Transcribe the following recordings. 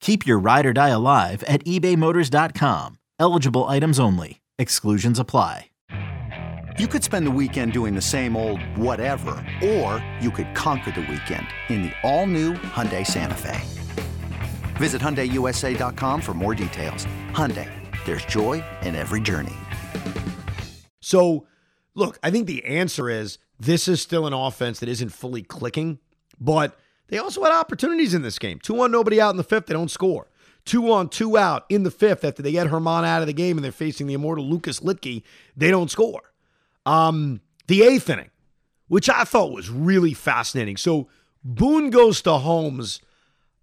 Keep your ride or die alive at ebaymotors.com. Eligible items only. Exclusions apply. You could spend the weekend doing the same old whatever, or you could conquer the weekend in the all-new Hyundai Santa Fe. Visit HyundaiUSA.com for more details. Hyundai, there's joy in every journey. So, look, I think the answer is this is still an offense that isn't fully clicking, but they also had opportunities in this game. Two on, nobody out in the fifth, they don't score. Two on, two out in the fifth after they get Germán out of the game and they're facing the immortal Lucas Luetge, they don't score. Um, the eighth inning, which I thought was really fascinating. So Boone goes to Holmes.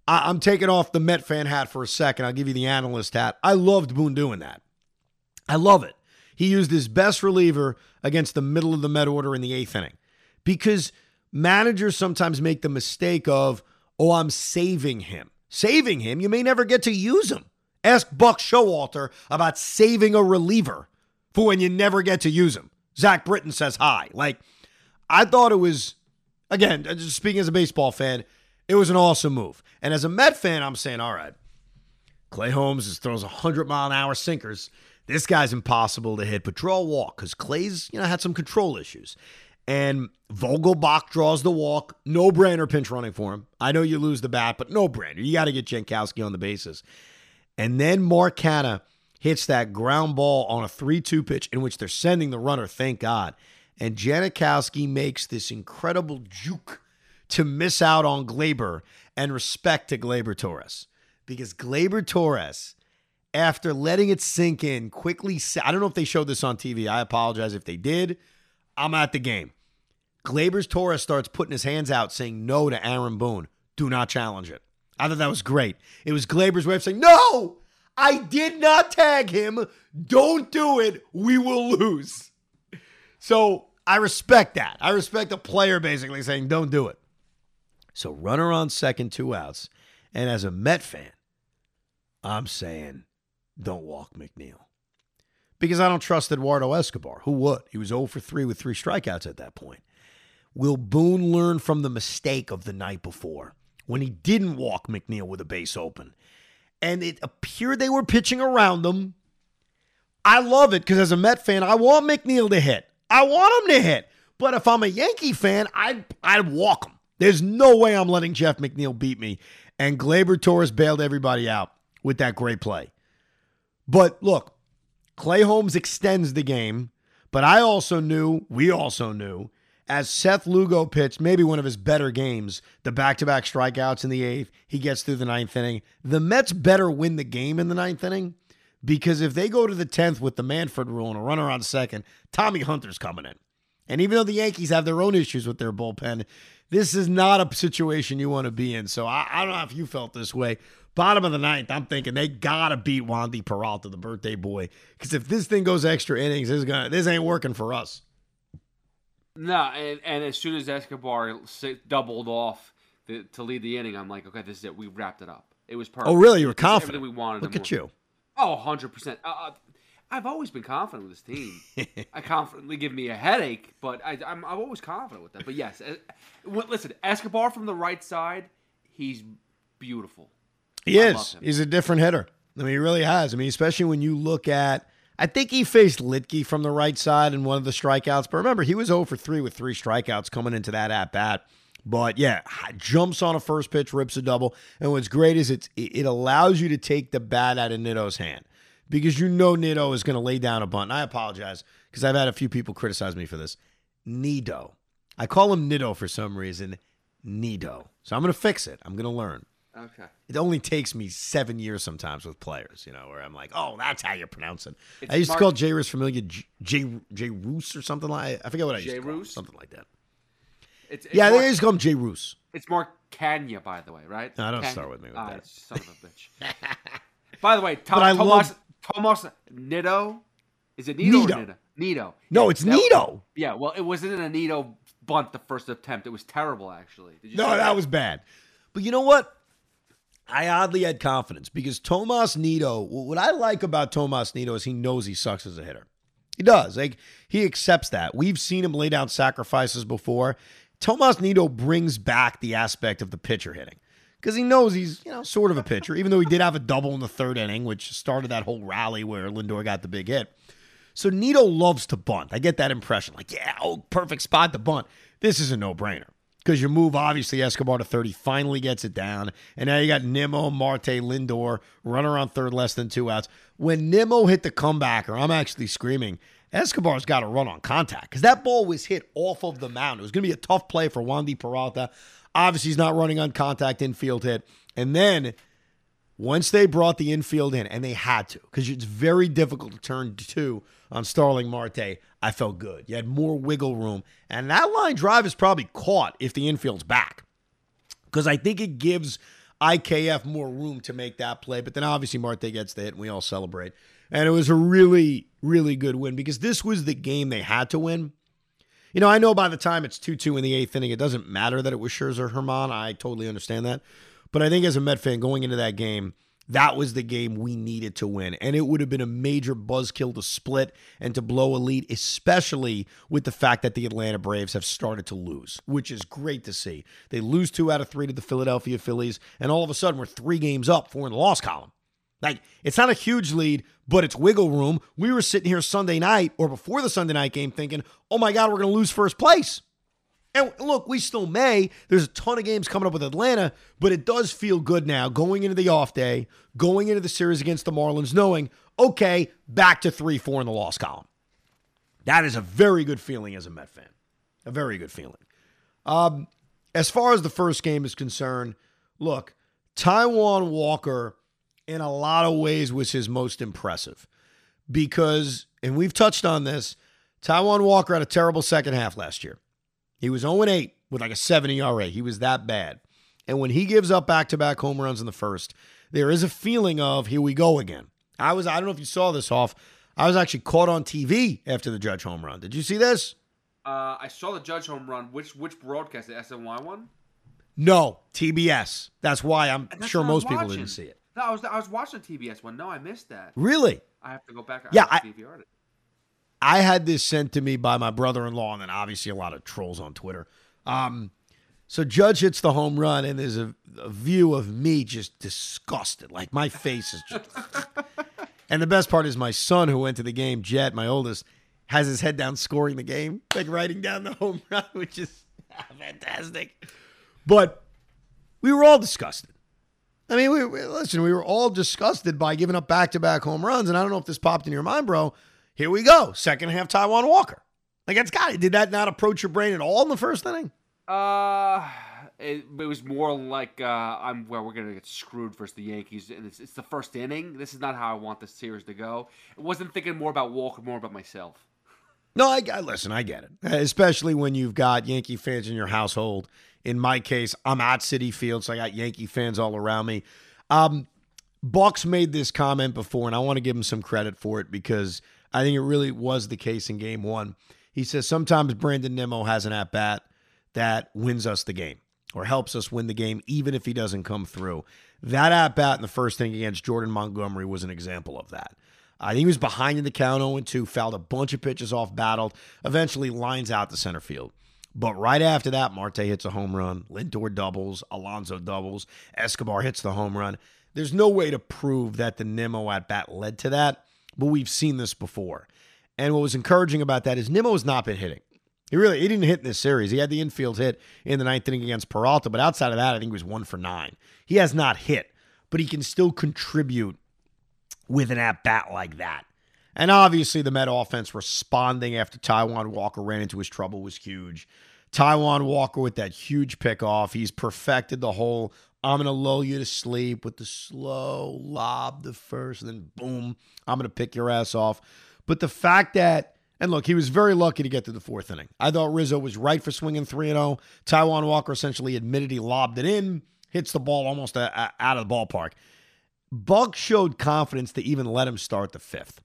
I- I'm taking off the Met fan hat for a second. I'll give you the analyst hat. I loved Boone doing that. I love it. He used his best reliever against the middle of the Met order in the eighth inning because managers sometimes make the mistake of, oh, I'm saving him. Saving him, you may never get to use him. Ask Buck Showalter about saving a reliever for when you never get to use him. Zach Britton says hi. Like, I thought it was, again, uh, just speaking as a baseball fan, it was an awesome move. And as a Met fan, I'm saying, all right, Clay Holmes is throws 100 mile an hour sinkers. This guy's impossible to hit, but draw a walk because Clay's, you know, had some control issues. And Vogelbach draws the walk. No brainer pinch running for him. I know you lose the bat, but no brainer. You got to get Jankowski on the bases. And then Mark Canha hits that ground ball on a 3 2 pitch in which they're sending the runner, thank God. And Jankowski makes this incredible juke to miss out on Gleyber and respect to Gleyber Torres. Because Gleyber Torres, after letting it sink in, quickly, I don't know if they showed this on TV. I apologize if they did. I'm at the game. Gleyber's Torres starts putting his hands out saying no to Aaron Boone. Do not challenge it. I thought that was great. It was Gleyber's way of saying, no, I did not tag him. Don't do it. We will lose. So I respect that. I respect a player basically saying, don't do it. So runner on second, two outs. And as a Met fan, I'm saying, don't walk McNeil. Because I don't trust Eduardo Escobar. Who would? He was 0 for 3 with three strikeouts at that point. Will Boone learn from the mistake of the night before when he didn't walk McNeil with a base open? And it appeared they were pitching around them. I love it because as a Met fan, I want McNeil to hit. I want him to hit. But if I'm a Yankee fan, I'd, I'd walk him. There's no way I'm letting Jeff McNeil beat me. And Gleyber Torres bailed everybody out with that great play. But look, Clay Holmes extends the game. But I also knew, we also knew, as Seth Lugo pitched maybe one of his better games, the back to back strikeouts in the eighth, he gets through the ninth inning. The Mets better win the game in the ninth inning because if they go to the 10th with the Manfred rule and a runner on second, Tommy Hunter's coming in. And even though the Yankees have their own issues with their bullpen, this is not a situation you want to be in. So I, I don't know if you felt this way. Bottom of the ninth, I'm thinking they gotta beat Wandy Peralta, the birthday boy, because if this thing goes extra innings, this is gonna this ain't working for us. No, and, and as soon as Escobar doubled off the, to lead the inning, I'm like, okay, this is it. We wrapped it up. It was perfect. Oh, really? You were confident. we wanted. Look at you. Oh, 100 percent. Uh, uh, I've always been confident with this team. I confidently give me a headache, but I, am I'm always confident with that. But yes, uh, listen, Escobar from the right side, he's beautiful. He I is. He's a different hitter. I mean, he really has. I mean, especially when you look at. I think he faced Luetge from the right side in one of the strikeouts. But remember, he was 0 for 3 with three strikeouts coming into that at bat. But yeah, jumps on a first pitch, rips a double. And what's great is it's, it allows you to take the bat out of Nitto's hand because you know Nitto is going to lay down a bunt. And I apologize because I've had a few people criticize me for this. Nido. I call him Nido for some reason. Nido. So I'm going to fix it. I'm going to learn. Okay. It only takes me seven years sometimes with players, you know, where I'm like, oh, that's how you pronounce it. It's I used Mark- to call J. Rus Familia J. J. J. Roos or something like I forget what I used J. to call him, Roos? Something like that. It's, it's Yeah, Mark, I used to call him J. Roos. it's Mark Kanya, by the way, right? No, don't Kanya. start with me with Ah, that. Son of a bitch. by the way, Tom, Tomas, love- Tomas Nido. Is it Nido, Nido. or Nido? Nido. No, Yeah, it's that- Nido. Yeah, well, it wasn't a Nido bunt the first attempt. It was terrible, actually. Did you No, that was bad. But you know what? I oddly had confidence because Tomas Nito, what I like about Tomas Nito is he knows he sucks as a hitter. He does. Like he accepts that. We've seen him lay down sacrifices before. Tomas Nito brings back the aspect of the pitcher hitting. Because he knows he's, you know, sort of a pitcher, even though he did have a double in the third inning, which started that whole rally where Lindor got the big hit. So Nito loves to bunt. I get that impression. Like, yeah, oh, perfect spot to bunt. This is a no-brainer. Because you move, obviously, Escobar to 30, finally gets it down. And now you got Nimmo, Marte, Lindor, runner on third, less than two outs. When Nimmo hit the comebacker, I'm actually screaming, Escobar's got to run on contact. Because that ball was hit off of the mound. It was going to be a tough play for Wandy Peralta. Obviously, he's not running on contact infield hit. And then once they brought the infield in, and they had to, because it's very difficult to turn two on Starling Marte, I felt good. You had more wiggle room. And that line drive is probably caught if the infield's back. Because I think it gives IKF more room to make that play. But then obviously Marte gets the hit, and we all celebrate. And it was a really, really good win because this was the game they had to win. You know, I know by the time it's 2 2 in the eighth inning, it doesn't matter that it was Scherzer Germán. I totally understand that. But I think as a Met fan going into that game, that was the game we needed to win. And it would have been a major buzzkill to split and to blow a lead, especially with the fact that the Atlanta Braves have started to lose, which is great to see. They lose two out of three to the Philadelphia Phillies, and all of a sudden we're three games up, four in the loss column. Like, it's not a huge lead, but it's wiggle room. We were sitting here Sunday night or before the Sunday night game thinking, oh my God, we're going to lose first place. And look, we still may. There's a ton of games coming up with Atlanta, but it does feel good now going into the off day, going into the series against the Marlins, knowing, okay, back to 3 4 in the loss column. That is a very good feeling as a Met fan. A very good feeling. Um, as far as the first game is concerned, look, Taijuan Walker, in a lot of ways, was his most impressive because, and we've touched on this, Taijuan Walker had a terrible second half last year. He was 0 8 with like a 70 ERA. He was that bad. And when he gives up back to back home runs in the first, there is a feeling of here we go again. I was, I don't know if you saw this off. I was actually caught on TV after the Judge home run. Did you see this? Uh, I saw the Judge home run. Which which broadcast? The SNY one? No, TBS. That's why I'm that's sure what I was most people didn't see it. No, I was I was watching the TBS one. No, I missed that. Really? I have to go back. Yeah, I, have to I- DVR it. I had this sent to me by my brother-in-law, and then obviously a lot of trolls on Twitter. Um, so Judge hits the home run, and there's a, a view of me just disgusted. Like my face is just. and the best part is my son, who went to the game, Jet, my oldest, has his head down scoring the game, like writing down the home run, which is fantastic. But we were all disgusted. I mean, we, we listen. We were all disgusted by giving up back-to-back home runs, and I don't know if this popped in your mind, bro. Here we go, second half Taijuan Walker. Like it's got it. Did that not approach your brain at all in the first inning? Uh, it, it was more like uh, I'm well. We're gonna get screwed versus the Yankees, and it's, it's the first inning. This is not how I want this series to go. I wasn't thinking more about Walker, more about myself. No, I, I listen. I get it, especially when you've got Yankee fans in your household. In my case, I'm at Citi Field, so I got Yankee fans all around me. Um, Bucks made this comment before, and I want to give him some credit for it because I think it really was the case in Game One. He says sometimes Brandon Nimmo has an at bat that wins us the game or helps us win the game, even if he doesn't come through. That at bat in the first inning against Jordan Montgomery was an example of that. I think he was behind in the count 0 2, fouled a bunch of pitches off, battled, eventually lines out the center field. But right after that, Marte hits a home run, Lindor doubles, Alonso doubles, Escobar hits the home run. There's no way to prove that the Nimmo at bat led to that, but we've seen this before. And what was encouraging about that is Nimmo has not been hitting. He really he didn't hit in this series. He had the infield hit in the ninth inning against Peralta, but outside of that, I think he was one for nine. He has not hit, but he can still contribute with an at bat like that. And obviously, the Met offense responding after Taijuan Walker ran into his trouble was huge. Taijuan Walker with that huge pickoff. He's perfected the whole I'm going to lull you to sleep with the slow lob the first, and then boom, I'm going to pick your ass off. But the fact that, and look, he was very lucky to get to the fourth inning. I thought Rizzo was right for swinging 3 0. Taijuan Walker essentially admitted he lobbed it in, hits the ball almost a, a, out of the ballpark. Buck showed confidence to even let him start the fifth.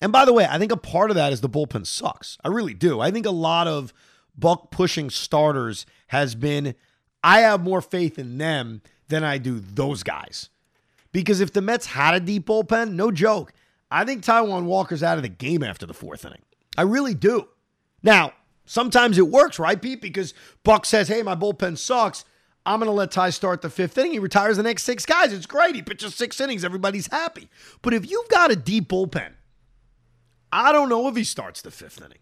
And by the way, I think a part of that is the bullpen sucks. I really do. I think a lot of Buck pushing starters has been I have more faith in them than I do those guys. Because if the Mets had a deep bullpen, no joke, I think Taijuan Walker's out of the game after the fourth inning. I really do. Now, sometimes it works, right, Pete? Because Buck says, hey, my bullpen sucks. I'm going to let Ty start the fifth inning. He retires the next six guys. It's great. He pitches six innings. Everybody's happy. But if you've got a deep bullpen, I don't know if he starts the fifth inning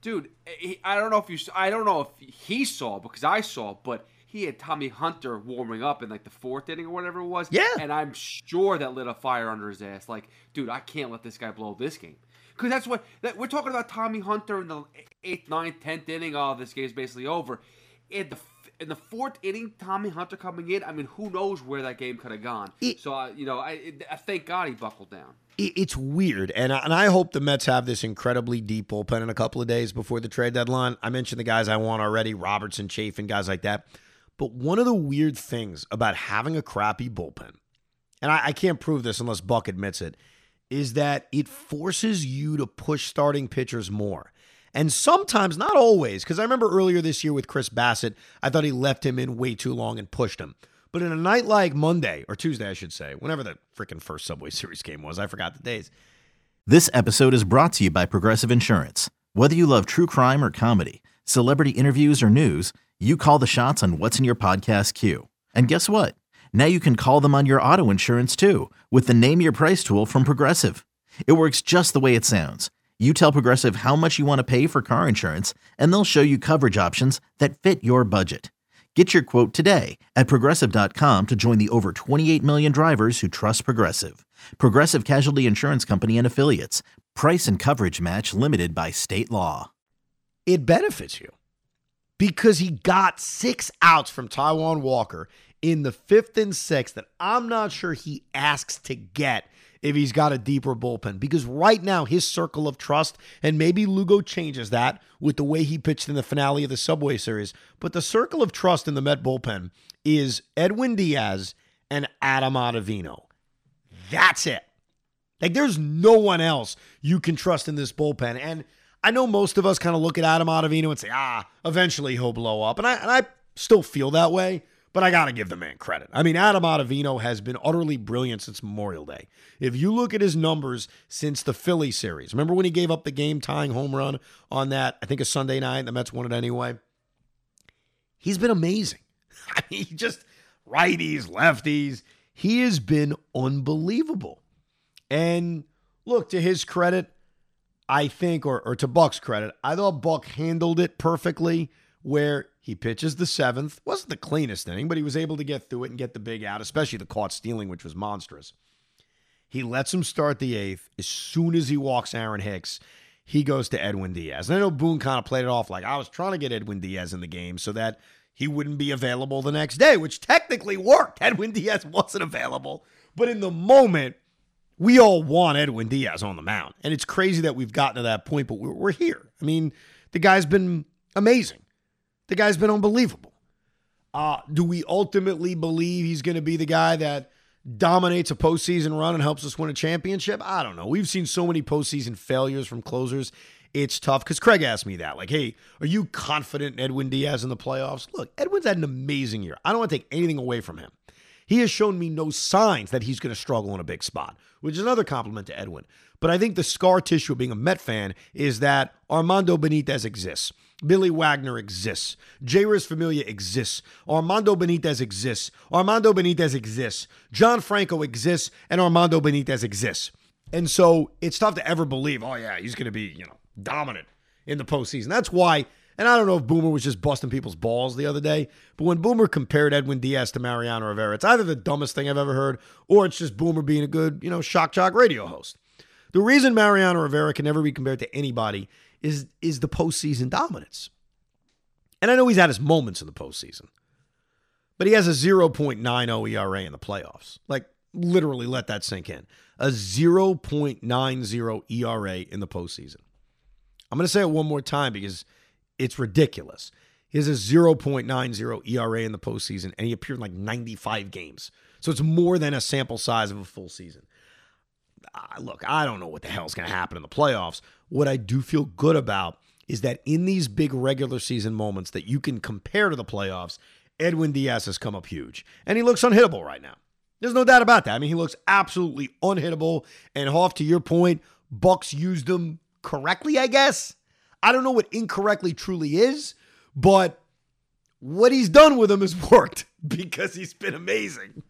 dude. He, I don't know if you. I don't know if he saw because I saw, but he had Tommy Hunter warming up in like the fourth inning or whatever it was. Yeah. And I'm sure that lit a fire under his ass. Like, dude, I can't let this guy blow this game. Because that's what that, we're talking about. Tommy Hunter in the eighth, ninth, tenth inning. Oh, this game's basically over. In the in the fourth inning, Tommy Hunter coming in. I mean, who knows where that game could have gone? It, so, uh, you know, I, I thank God he buckled down it's weird, and I, and I hope the Mets have this incredibly deep bullpen in a couple of days before the trade deadline. I mentioned the guys I want already, Robertson, Chafin, guys like that. But one of the weird things about having a crappy bullpen, and I, I can't prove this unless Buck admits it, is that it forces you to push starting pitchers more. And sometimes, not always, because I remember earlier this year with Chris Bassitt, I thought he left him in way too long and pushed him. But in a night like Monday, or Tuesday, I should say, whenever the freaking first Subway Series game was, I forgot the days. This episode is brought to you by Progressive Insurance. Whether you love true crime or comedy, celebrity interviews or news, you call the shots on what's in your podcast queue. And guess what? Now you can call them on your auto insurance too with the Name Your Price tool from Progressive. It works just the way it sounds. You tell Progressive how much you want to pay for car insurance, and they'll show you coverage options that fit your budget. Get your quote today at progressive.com to join the over 28 million drivers who trust Progressive. Progressive Casualty Insurance Company and Affiliates. Price and coverage match limited by state law. It benefits you because he got six outs from Taijuan Walker in the fifth and sixth that I'm not sure he asks to get if he's got a deeper bullpen. Because right now, his circle of trust, and maybe Lugo changes that with the way he pitched in the finale of the Subway Series, but the circle of trust in the Met bullpen is Edwin Diaz and Adam Ottavino. That's it. Like, there's no one else you can trust in this bullpen. And I know most of us kind of look at Adam Ottavino and say, ah, eventually he'll blow up. And I, and I still feel that way. But I got to give the man credit. I mean, Adam Ottavino has been utterly brilliant since Memorial Day. If you look at his numbers since the Philly series, remember when he gave up the game tying home run on that, I think a Sunday night, the Mets won it anyway? He's been amazing. I mean, he just righties, lefties. He has been unbelievable. And look, to his credit, I think, or, or to Buck's credit, I thought Buck handled it perfectly where he pitches the seventh. Wasn't the cleanest inning, but he was able to get through it and get the big out, especially the caught stealing, which was monstrous. He lets him start the eighth. As soon as he walks Aaron Hicks, he goes to Edwin Diaz. And I know Boone kind of played it off like I was trying to get Edwin Diaz in the game so that he wouldn't be available the next day, which technically worked. Edwin Diaz wasn't available. But in the moment, we all want Edwin Diaz on the mound. And it's crazy that we've gotten to that point, but we're, we're here. I mean, the guy's been amazing. The guy's been unbelievable. Uh, do we ultimately believe he's going to be the guy that dominates a postseason run and helps us win a championship? I don't know. We've seen so many postseason failures from closers. It's tough because Craig asked me that. Like, hey, are you confident in Edwin Diaz in the playoffs? Look, Edwin's had an amazing year. I don't want to take anything away from him. He has shown me no signs that he's going to struggle in a big spot, which is another compliment to Edwin. But I think the scar tissue of being a Met fan is that Armando Benitez exists. Billy Wagner exists. Jeurys Familia exists. Armando Benitez exists. Armando Benitez exists. John Franco exists. And Armando Benitez exists. And so it's tough to ever believe, oh, yeah, he's going to be, you know, dominant in the postseason. That's why, and I don't know if Boomer was just busting people's balls the other day, but when Boomer compared Edwin Diaz to Mariano Rivera, it's either the dumbest thing I've ever heard or it's just Boomer being a good, you know, shock jock radio host. The reason Mariano Rivera can never be compared to anybody is is the postseason dominance. And I know he's had his moments in the postseason, but he has a 0.90 ERA in the playoffs. Like, literally let that sink in. A 0.90 ERA in the postseason. I'm going to say it one more time because it's ridiculous. He has a 0.90 ERA in the postseason, and he appeared in like 95 games. So it's more than a sample size of a full season. Look, I don't know what the hell's going to happen in the playoffs. What I do feel good about is that in these big regular season moments that you can compare to the playoffs, Edwin Diaz has come up huge. And he looks unhittable right now. There's no doubt about that. I mean, he looks absolutely unhittable. And Hoff, to your point, Bucks used him correctly, I guess. I don't know what incorrectly truly is, but what he's done with him has worked because he's been amazing.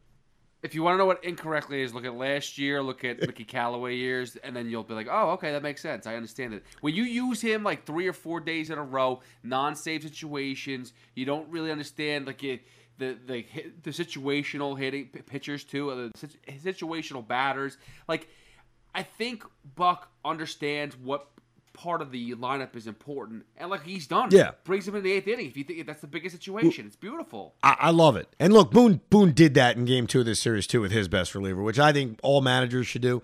If you want to know what incorrectly is, look at last year, look at Mickey Callaway years, and then you'll be like, oh, okay, that makes sense. I understand it. When you use him like three or four days in a row, non-save situations, you don't really understand like it, the the the situational hitting pitchers too, the situational batters. Like, I think Buck understands what part of the lineup is important, and like he's done, yeah, brings him in the eighth inning. If you think that's the biggest situation, it's beautiful. I, I, love it. And look, Boone Boone did that in Game Two of this series too with his best reliever, which I think all managers should do.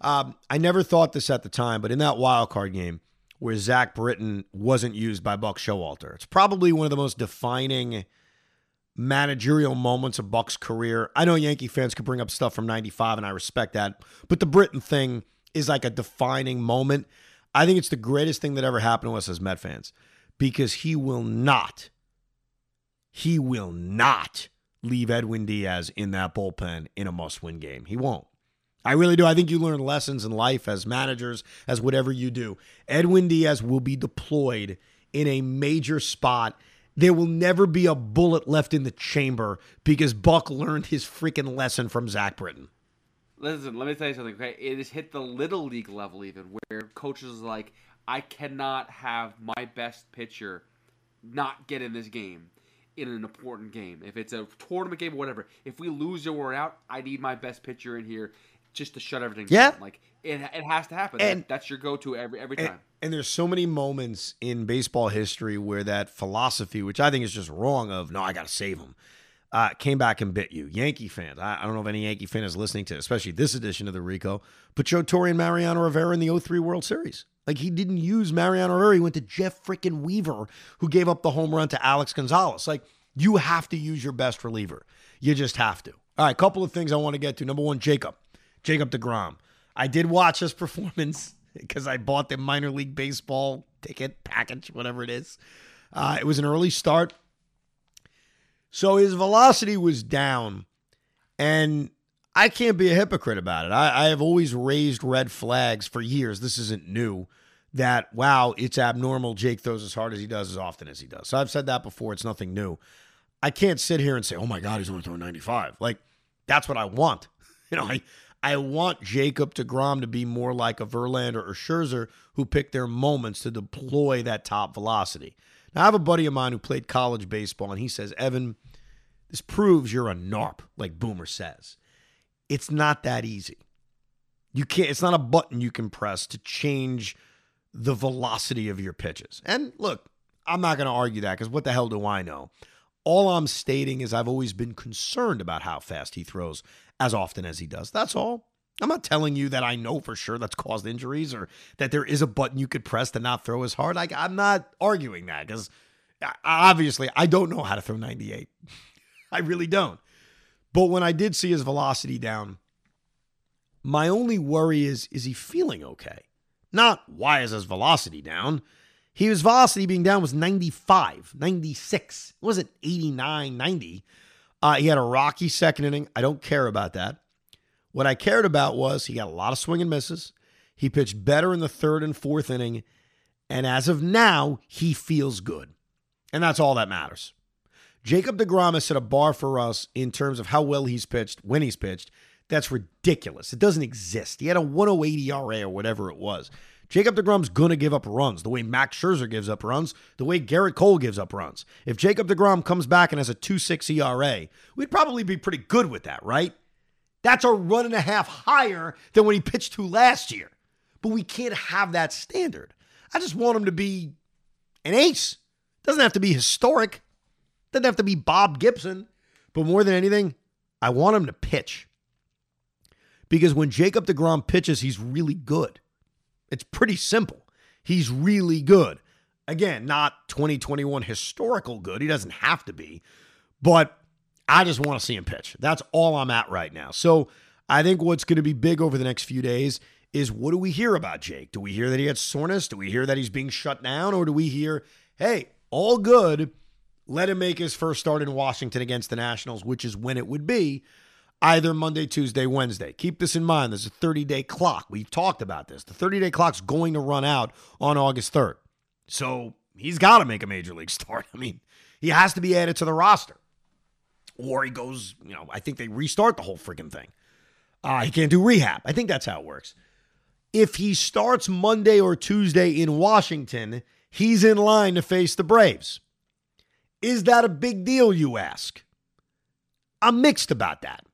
Um, I never thought this at the time, but in that wild card game where Zach Britton wasn't used by Buck Showalter, it's probably one of the most defining managerial moments of Buck's career. I know Yankee fans could bring up stuff from '95, and I respect that, but the Britton thing is like a defining moment. I think it's the greatest thing that ever happened to us as Met fans because he will not, he will not leave Edwin Diaz in that bullpen in a must win game. He won't. I really do. I think you learn lessons in life as managers, as whatever you do. Edwin Diaz will be deployed in a major spot. There will never be a bullet left in the chamber because Buck learned his freaking lesson from Zach Britton. Listen, let me tell you something. Okay, it has hit the little league level even where coaches are like, I cannot have my best pitcher not get in this game in an important game. If it's a tournament game or whatever, if we lose or we're out, I need my best pitcher in here just to shut everything yeah. down. Like it, it has to happen. And, that, that's your go-to every every time. And, and there's so many moments in baseball history where that philosophy, which I think is just wrong, of no, I got to save him uh, came back and bit you. Yankee fans, I, I, don't know if any Yankee fan is listening to, especially this edition of the Rico, but Joe Torre and Mariano Rivera in the 03 World Series. Like he didn't use Mariano Rivera. He went to Jeff freaking Weaver, who gave up the home run to Alex Gonzalez. Like you have to use your best reliever. You just have to. All right, couple of things I want to get to. Number one, Jacob. Jacob DeGrom. I did watch his performance because I bought the minor league baseball ticket package, whatever it is. Uh, it was an early start. So his velocity was down. And I can't be a hypocrite about it. I, I, have always raised red flags for years. This isn't new. That, wow, it's abnormal. Jake throws as hard as he does as often as he does. So I've said that before. It's nothing new. I can't sit here and say, oh my God, he's only throwing 95. Like, that's what I want. You know, I, I want Jacob DeGrom to be more like a Verlander or Scherzer who pick their moments to deploy that top velocity. Now, I have a buddy of mine who played college baseball, and he says, Evan, this proves you're a NARP, like Boomer says. It's not that easy. You can't, it's not a button you can press to change the velocity of your pitches. And look, I'm not going to argue that because what the hell do I know? All I'm stating is I've always been concerned about how fast he throws as often as he does. That's all. I'm not telling you that I know for sure that's caused injuries or that there is a button you could press to not throw as hard. Like I, am not arguing that because obviously I don't know how to throw 98. I really don't. But when I did see his velocity down, my only worry is is he feeling okay? Not why is his velocity down? He, His velocity being down was 95, 96. It wasn't 89, 90. Uh, he had a rocky second inning. I don't care about that. What I cared about was he got a lot of swing and misses. He pitched better in the third and fourth inning. And as of now, he feels good. And that's all that matters. Jacob DeGrom has set a bar for us in terms of how well he's pitched, when he's pitched. That's ridiculous. It doesn't exist. He had a 108 ERA or whatever it was. Jacob DeGrom's going to give up runs the way Max Scherzer gives up runs, the way Gerrit Cole gives up runs. If Jacob DeGrom comes back and has a 2.6 ERA, we'd probably be pretty good with that, right? That's a run and a half higher than when he pitched to last year. but we can't have that standard. I just want him to be an ace. Doesn't have to be historic. Doesn't have to be Bob Gibson. But more than anything, I want him to pitch. Because when Jacob DeGrom pitches, he's really good. It's pretty simple. He's really good. Again, not 2021 historical good. He doesn't have to be. But I just want to see him pitch. That's all I'm at right now. So I think what's going to be big over the next few days is what do we hear about Jake? Do we hear that he had soreness? Do we hear that he's being shut down? Or do we hear, hey, all good, let him make his first start in Washington against the Nationals, which is when it would be either Monday, Tuesday, Wednesday. Keep this in mind. There's a 30 day clock. We've talked about this. The 30 day clock's going to run out on August 3rd. So he's got to make a major league start. I mean, he has to be added to the roster. Or he goes, you know, I think they restart the whole freaking thing. Uh, he can't do rehab. I think that's how it works. If he starts Monday or Tuesday in Washington, he's in line to face the Braves. Is that a big deal, you ask? I'm mixed about that.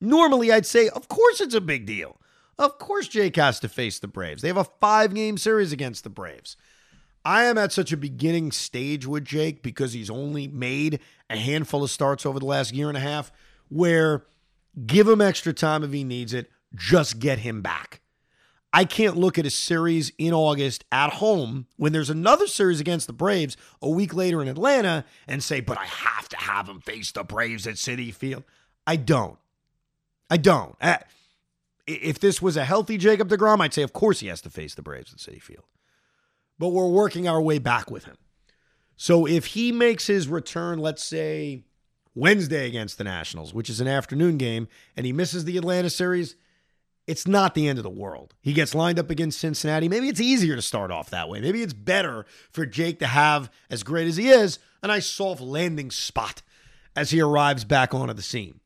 Normally, I'd say, of course it's a big deal. Of course, Jake has to face the Braves. They have a five game series against the Braves. I am at such a beginning stage with Jake because he's only made a handful of starts over the last year and a half where give him extra time if he needs it, just get him back. I can't look at a series in August at home when there's another series against the Braves a week later in Atlanta and say, but I have to have him face the Braves at Citi Field. I don't. I don't. If this was a healthy Jacob DeGrom, I'd say, of course, he has to face the Braves at Citi Field. But we're working our way back with him. So if he makes his return, let's say Wednesday against the Nationals, which is an afternoon game, and he misses the Atlanta series, it's not the end of the world. He gets lined up against Cincinnati. Maybe it's easier to start off that way. Maybe it's better for Jake to have, as great as he is, a nice soft landing spot as he arrives back onto the scene.